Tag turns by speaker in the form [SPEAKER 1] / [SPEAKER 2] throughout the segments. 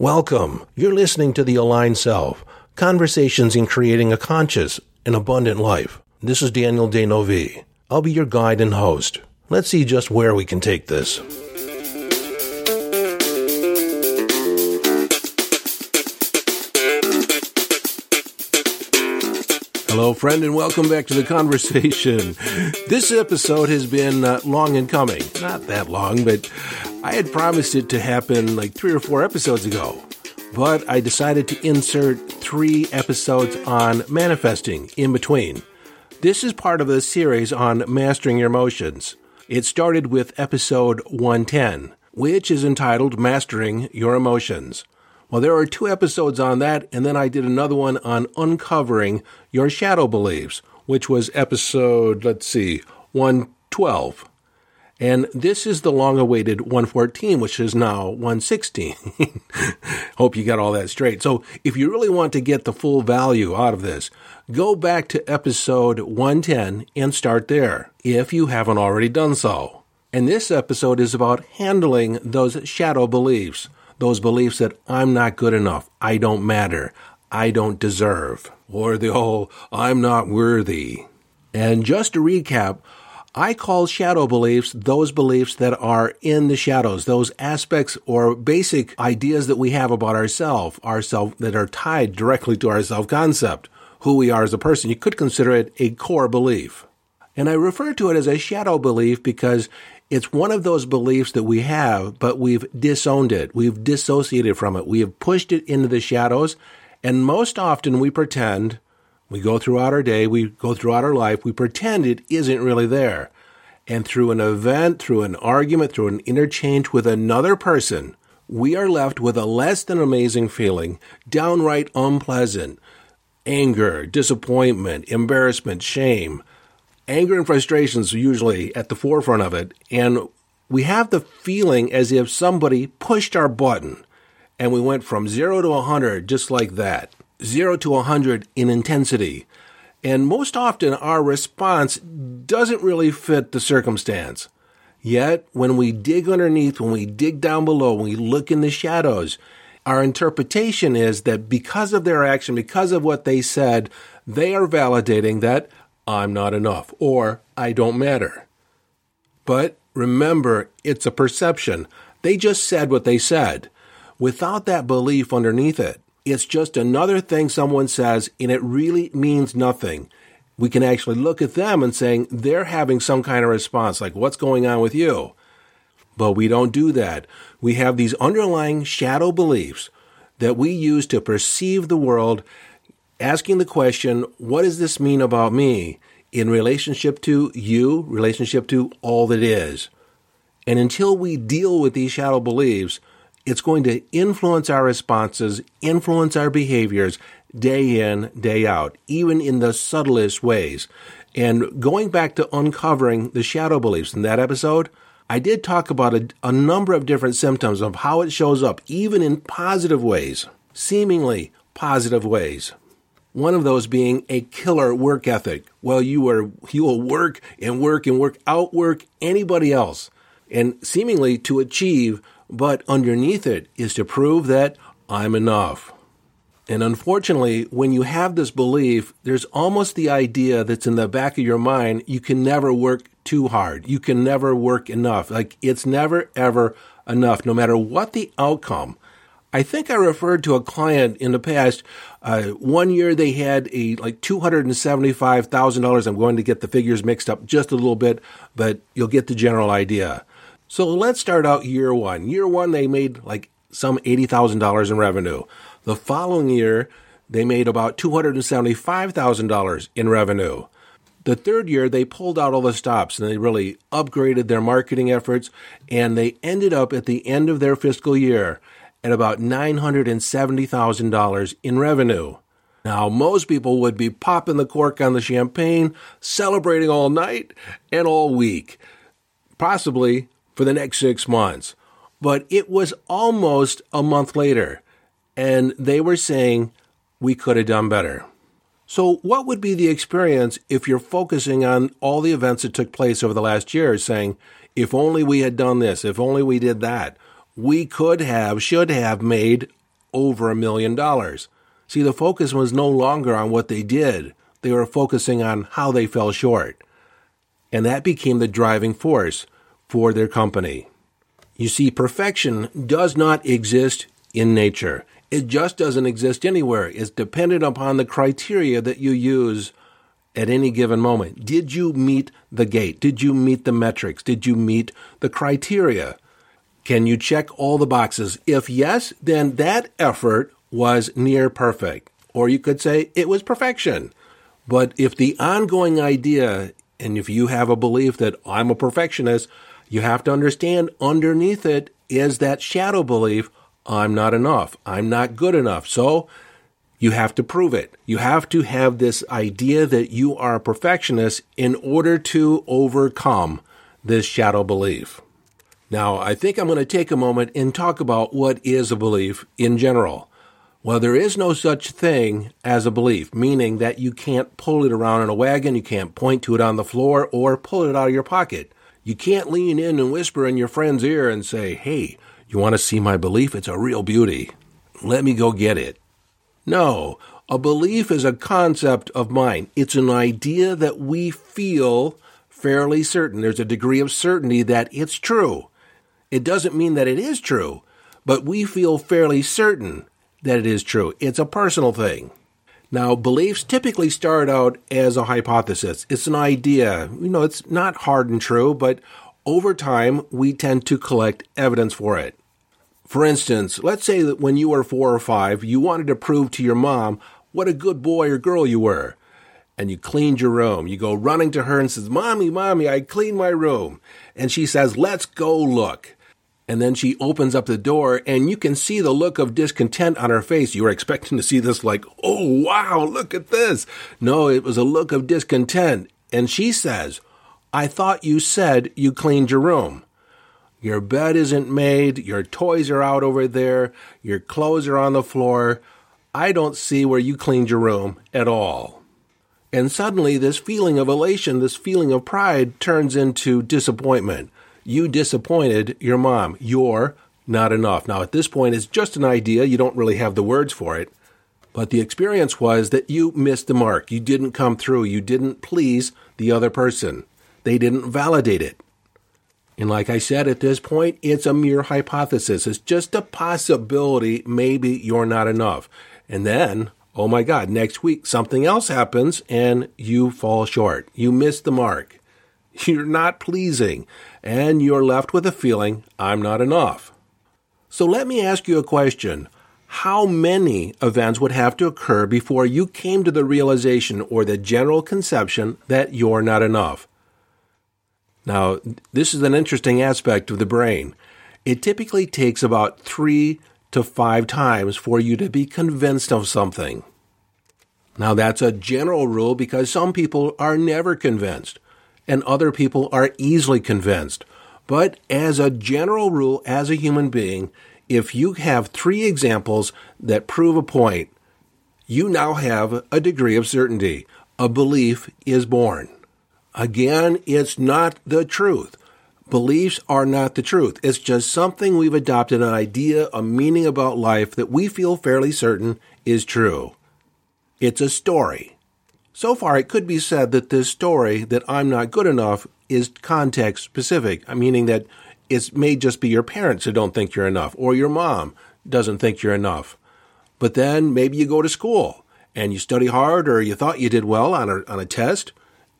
[SPEAKER 1] Welcome. You're listening to The Aligned Self Conversations in Creating a Conscious and Abundant Life. This is Daniel D'Neuville. I'll be your guide and host. Let's see just where we can take this. Hello, friend, and welcome back to the conversation. This episode has been uh, long in coming. Not that long, but I had promised it to happen like three or four episodes ago. But I decided to insert three episodes on manifesting in between. This is part of a series on mastering your emotions. It started with episode 110, which is entitled Mastering Your Emotions. Well, there are two episodes on that, and then I did another one on uncovering your shadow beliefs, which was episode, let's see, 112. And this is the long awaited 114, which is now 116. Hope you got all that straight. So if you really want to get the full value out of this, go back to episode 110 and start there, if you haven't already done so. And this episode is about handling those shadow beliefs those beliefs that I'm not good enough, I don't matter, I don't deserve, or the whole I'm not worthy. And just to recap, I call shadow beliefs those beliefs that are in the shadows, those aspects or basic ideas that we have about ourselves, ourself that are tied directly to our self concept, who we are as a person. You could consider it a core belief. And I refer to it as a shadow belief because it's one of those beliefs that we have, but we've disowned it. We've dissociated from it. We have pushed it into the shadows. And most often we pretend, we go throughout our day, we go throughout our life, we pretend it isn't really there. And through an event, through an argument, through an interchange with another person, we are left with a less than amazing feeling, downright unpleasant anger, disappointment, embarrassment, shame anger and frustrations usually at the forefront of it. And we have the feeling as if somebody pushed our button and we went from zero to a 100 just like that. Zero to a 100 in intensity. And most often our response doesn't really fit the circumstance. Yet, when we dig underneath, when we dig down below, when we look in the shadows, our interpretation is that because of their action, because of what they said, they are validating that I'm not enough or I don't matter. But remember, it's a perception. They just said what they said without that belief underneath it. It's just another thing someone says and it really means nothing. We can actually look at them and saying they're having some kind of response, like what's going on with you? But we don't do that. We have these underlying shadow beliefs that we use to perceive the world asking the question, what does this mean about me in relationship to you, relationship to all that is? And until we deal with these shadow beliefs, it's going to influence our responses, influence our behaviors day in, day out, even in the subtlest ways. And going back to uncovering the shadow beliefs in that episode, I did talk about a, a number of different symptoms of how it shows up, even in positive ways, seemingly positive ways. One of those being a killer work ethic. Well, you are you will work and work and work outwork anybody else, and seemingly to achieve, but underneath it is to prove that I'm enough. And unfortunately, when you have this belief, there's almost the idea that's in the back of your mind you can never work too hard. You can never work enough. Like it's never ever enough, no matter what the outcome. I think I referred to a client in the past. Uh, one year they had a like two hundred and seventy-five thousand dollars. I'm going to get the figures mixed up just a little bit, but you'll get the general idea. So let's start out year one. Year one they made like some eighty thousand dollars in revenue. The following year they made about two hundred and seventy-five thousand dollars in revenue. The third year, they pulled out all the stops and they really upgraded their marketing efforts, and they ended up at the end of their fiscal year at about $970,000 in revenue. Now, most people would be popping the cork on the champagne, celebrating all night and all week, possibly for the next six months. But it was almost a month later, and they were saying, we could have done better. So, what would be the experience if you're focusing on all the events that took place over the last year, saying, if only we had done this, if only we did that? We could have, should have made over a million dollars. See, the focus was no longer on what they did. They were focusing on how they fell short. And that became the driving force for their company. You see, perfection does not exist in nature. It just doesn't exist anywhere. It's dependent upon the criteria that you use at any given moment. Did you meet the gate? Did you meet the metrics? Did you meet the criteria? Can you check all the boxes? If yes, then that effort was near perfect. Or you could say it was perfection. But if the ongoing idea, and if you have a belief that I'm a perfectionist, you have to understand underneath it is that shadow belief I'm not enough. I'm not good enough. So you have to prove it. You have to have this idea that you are a perfectionist in order to overcome this shadow belief. Now, I think I'm going to take a moment and talk about what is a belief in general. Well, there is no such thing as a belief, meaning that you can't pull it around in a wagon, you can't point to it on the floor, or pull it out of your pocket. You can't lean in and whisper in your friend's ear and say, Hey, you want to see my belief? It's a real beauty. Let me go get it. No, a belief is a concept of mind. It's an idea that we feel fairly certain. There's a degree of certainty that it's true. It doesn't mean that it is true, but we feel fairly certain that it is true. It's a personal thing. Now, beliefs typically start out as a hypothesis. It's an idea. You know, it's not hard and true, but over time, we tend to collect evidence for it. For instance, let's say that when you were four or five, you wanted to prove to your mom what a good boy or girl you were. And you cleaned your room. You go running to her and says, Mommy, Mommy, I cleaned my room. And she says, Let's go look. And then she opens up the door and you can see the look of discontent on her face. You were expecting to see this like, oh wow, look at this. No, it was a look of discontent. And she says, I thought you said you cleaned your room. Your bed isn't made, your toys are out over there, your clothes are on the floor. I don't see where you cleaned your room at all. And suddenly, this feeling of elation, this feeling of pride turns into disappointment you disappointed your mom. You're not enough. Now, at this point, it's just an idea. You don't really have the words for it. But the experience was that you missed the mark. You didn't come through. You didn't please the other person. They didn't validate it. And like I said, at this point, it's a mere hypothesis. It's just a possibility maybe you're not enough. And then, oh my God, next week something else happens and you fall short. You miss the mark. You're not pleasing and you're left with a feeling, I'm not enough. So let me ask you a question. How many events would have to occur before you came to the realization or the general conception that you're not enough? Now, this is an interesting aspect of the brain. It typically takes about three to five times for you to be convinced of something. Now, that's a general rule because some people are never convinced and other people are easily convinced. But as a general rule, as a human being, if you have three examples that prove a point, you now have a degree of certainty. A belief is born. Again, it's not the truth. Beliefs are not the truth. It's just something we've adopted an idea, a meaning about life that we feel fairly certain is true. It's a story. So far, it could be said that this story that I'm not good enough is context specific, uh, meaning that it may just be your parents who don't think you're enough, or your mom doesn't think you're enough. But then maybe you go to school and you study hard, or you thought you did well on a, on a test,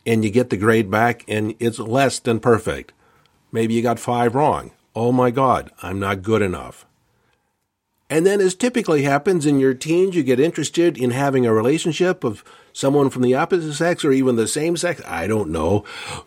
[SPEAKER 1] and you get the grade back and it's less than perfect. Maybe you got five wrong. Oh my God, I'm not good enough. And then, as typically happens in your teens, you get interested in having a relationship of someone from the opposite sex or even the same sex. I don't know.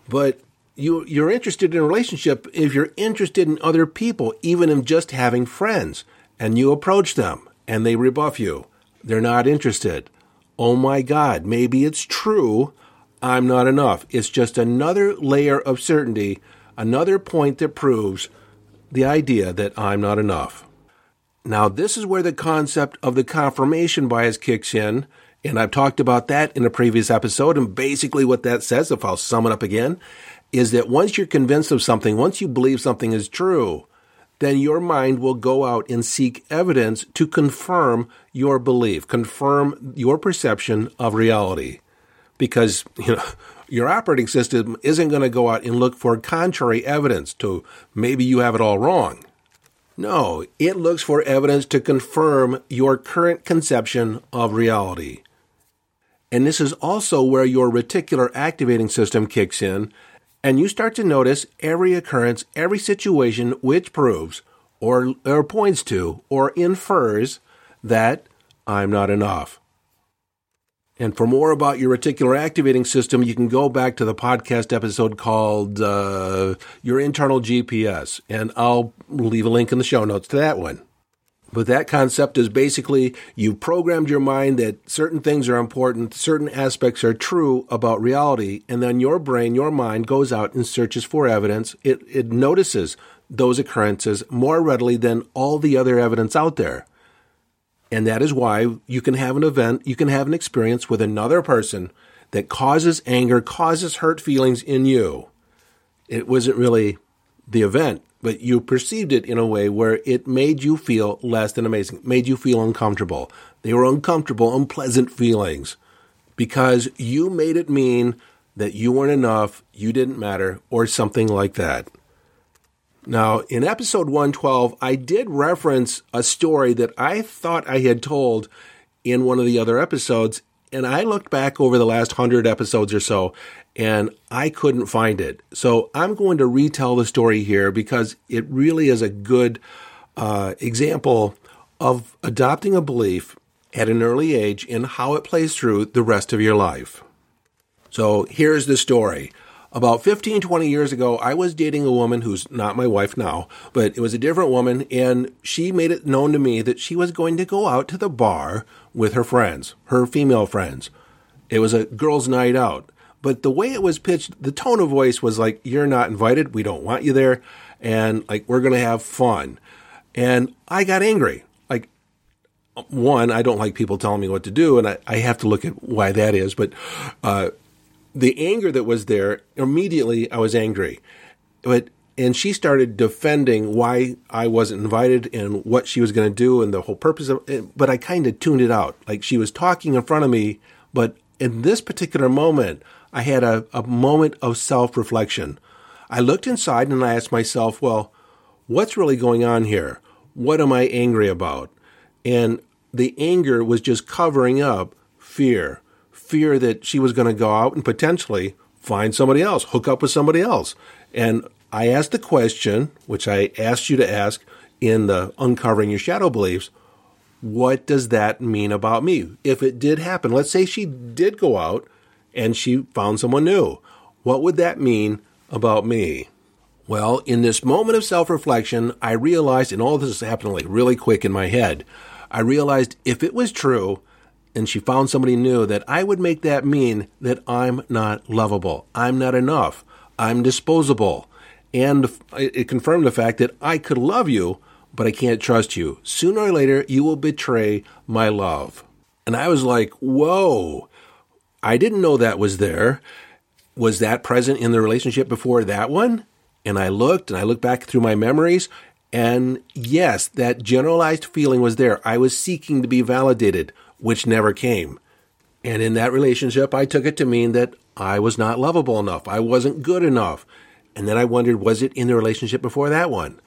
[SPEAKER 1] But you, you're interested in a relationship if you're interested in other people, even in just having friends. And you approach them and they rebuff you. They're not interested. Oh my God, maybe it's true. I'm not enough. It's just another layer of certainty, another point that proves the idea that I'm not enough. Now, this is where the concept of the confirmation bias kicks in, and I've talked about that in a previous episode. And basically, what that says, if I'll sum it up again, is that once you're convinced of something, once you believe something is true, then your mind will go out and seek evidence to confirm your belief, confirm your perception of reality. Because, you know, your operating system isn't going to go out and look for contrary evidence to maybe you have it all wrong. No, it looks for evidence to confirm your current conception of reality. And this is also where your reticular activating system kicks in, and you start to notice every occurrence, every situation which proves or, or points to or infers that I'm not enough. And for more about your reticular activating system, you can go back to the podcast episode called uh, Your Internal GPS, and I'll leave a link in the show notes to that one. But that concept is basically you've programmed your mind that certain things are important, certain aspects are true about reality, and then your brain, your mind goes out and searches for evidence. It, it notices those occurrences more readily than all the other evidence out there. And that is why you can have an event, you can have an experience with another person that causes anger, causes hurt feelings in you. It wasn't really the event, but you perceived it in a way where it made you feel less than amazing, made you feel uncomfortable. They were uncomfortable, unpleasant feelings because you made it mean that you weren't enough, you didn't matter, or something like that. Now, in episode 112, I did reference a story that I thought I had told in one of the other episodes, and I looked back over the last 100 episodes or so, and I couldn't find it. So I'm going to retell the story here because it really is a good uh, example of adopting a belief at an early age and how it plays through the rest of your life. So here's the story. About 15, 20 years ago, I was dating a woman who's not my wife now, but it was a different woman, and she made it known to me that she was going to go out to the bar with her friends, her female friends. It was a girls' night out. But the way it was pitched, the tone of voice was like, You're not invited. We don't want you there. And like, we're going to have fun. And I got angry. Like, one, I don't like people telling me what to do, and I, I have to look at why that is. But uh, the anger that was there, immediately I was angry. But and she started defending why I wasn't invited and what she was going to do and the whole purpose of it. But I kind of tuned it out. Like she was talking in front of me, but in this particular moment, I had a, a moment of self reflection. I looked inside and I asked myself, well, what's really going on here? What am I angry about? And the anger was just covering up fear fear that she was going to go out and potentially find somebody else, hook up with somebody else. And I asked the question, which I asked you to ask in the Uncovering Your Shadow Beliefs what does that mean about me? If it did happen, let's say she did go out and she found someone new, what would that mean about me? Well, in this moment of self reflection, I realized, and all this is happening like really quick in my head, I realized if it was true, and she found somebody new, that I would make that mean that I'm not lovable. I'm not enough. I'm disposable. And it confirmed the fact that I could love you, but I can't trust you. Sooner or later, you will betray my love. And I was like, whoa, I didn't know that was there. Was that present in the relationship before that one? And I looked and I looked back through my memories, and yes, that generalized feeling was there. I was seeking to be validated which never came. And in that relationship, I took it to mean that I was not lovable enough. I wasn't good enough. And then I wondered, was it in the relationship before that one?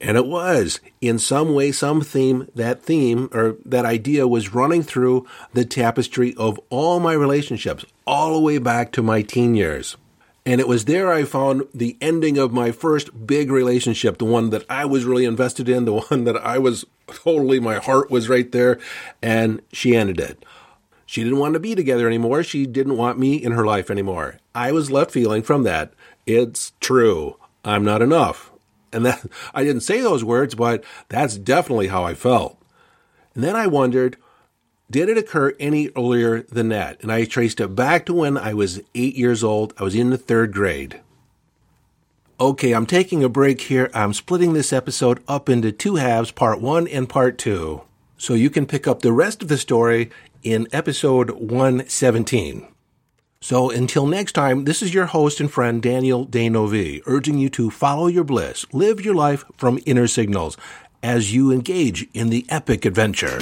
[SPEAKER 1] And it was. In some way, some theme, that theme or that idea was running through the tapestry of all my relationships, all the way back to my teen years. And it was there I found the ending of my first big relationship, the one that I was really invested in, the one that I was totally, my heart was right there. And she ended it. She didn't want to be together anymore. She didn't want me in her life anymore. I was left feeling from that. It's true. I'm not enough. And that I didn't say those words, but that's definitely how I felt. And then I wondered, did it occur any earlier than that? And I traced it back to when I was eight years old. I was in the third grade. Okay, I'm taking a break here. I'm splitting this episode up into two halves, part one and part two. So you can pick up the rest of the story in episode 117. So until next time, this is your host and friend Daniel D'Neuville, urging you to follow your bliss, live your life from inner signals as you engage in the epic adventure.